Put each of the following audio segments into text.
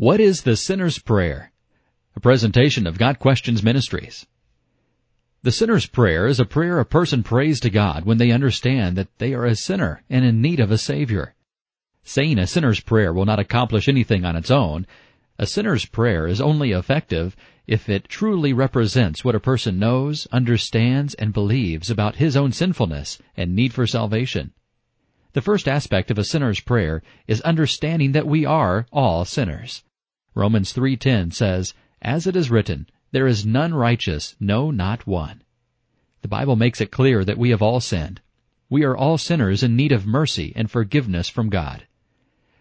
What is the sinner's prayer? A presentation of Got Questions Ministries. The sinner's prayer is a prayer a person prays to God when they understand that they are a sinner and in need of a Savior. Saying a sinner's prayer will not accomplish anything on its own. A sinner's prayer is only effective if it truly represents what a person knows, understands, and believes about his own sinfulness and need for salvation. The first aspect of a sinner's prayer is understanding that we are all sinners. Romans 3:10 says, "As it is written, there is none righteous, no not one." The Bible makes it clear that we have all sinned. We are all sinners in need of mercy and forgiveness from God.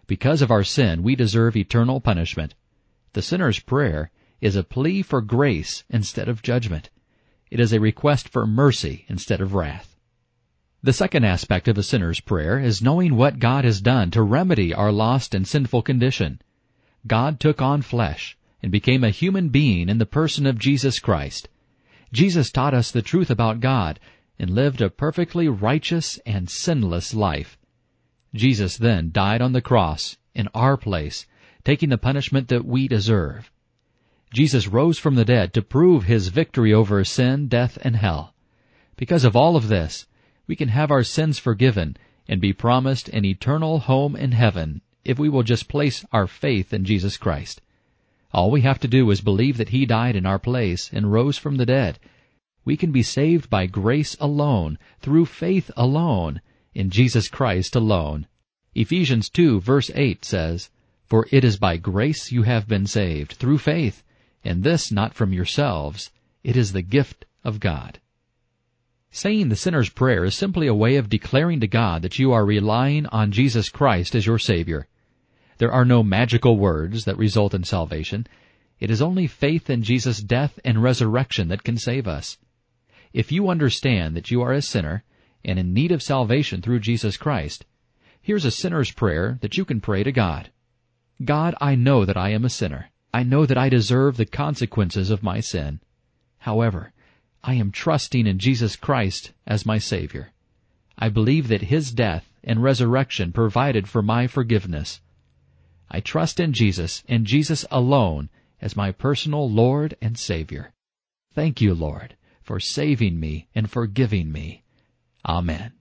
Because of our sin, we deserve eternal punishment. The sinner's prayer is a plea for grace instead of judgment. It is a request for mercy instead of wrath. The second aspect of a sinner's prayer is knowing what God has done to remedy our lost and sinful condition. God took on flesh and became a human being in the person of Jesus Christ. Jesus taught us the truth about God and lived a perfectly righteous and sinless life. Jesus then died on the cross in our place, taking the punishment that we deserve. Jesus rose from the dead to prove his victory over sin, death, and hell. Because of all of this, we can have our sins forgiven and be promised an eternal home in heaven if we will just place our faith in Jesus Christ. All we have to do is believe that He died in our place and rose from the dead. We can be saved by grace alone, through faith alone, in Jesus Christ alone. Ephesians 2 verse 8 says, For it is by grace you have been saved, through faith, and this not from yourselves. It is the gift of God. Saying the sinner's prayer is simply a way of declaring to God that you are relying on Jesus Christ as your Savior. There are no magical words that result in salvation. It is only faith in Jesus' death and resurrection that can save us. If you understand that you are a sinner and in need of salvation through Jesus Christ, here's a sinner's prayer that you can pray to God. God, I know that I am a sinner. I know that I deserve the consequences of my sin. However, I am trusting in Jesus Christ as my Savior. I believe that His death and resurrection provided for my forgiveness. I trust in Jesus and Jesus alone as my personal Lord and Savior. Thank you, Lord, for saving me and forgiving me. Amen.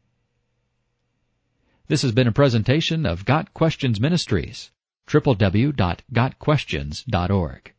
This has been a presentation of Got Questions Ministries, www.gotquestions.org.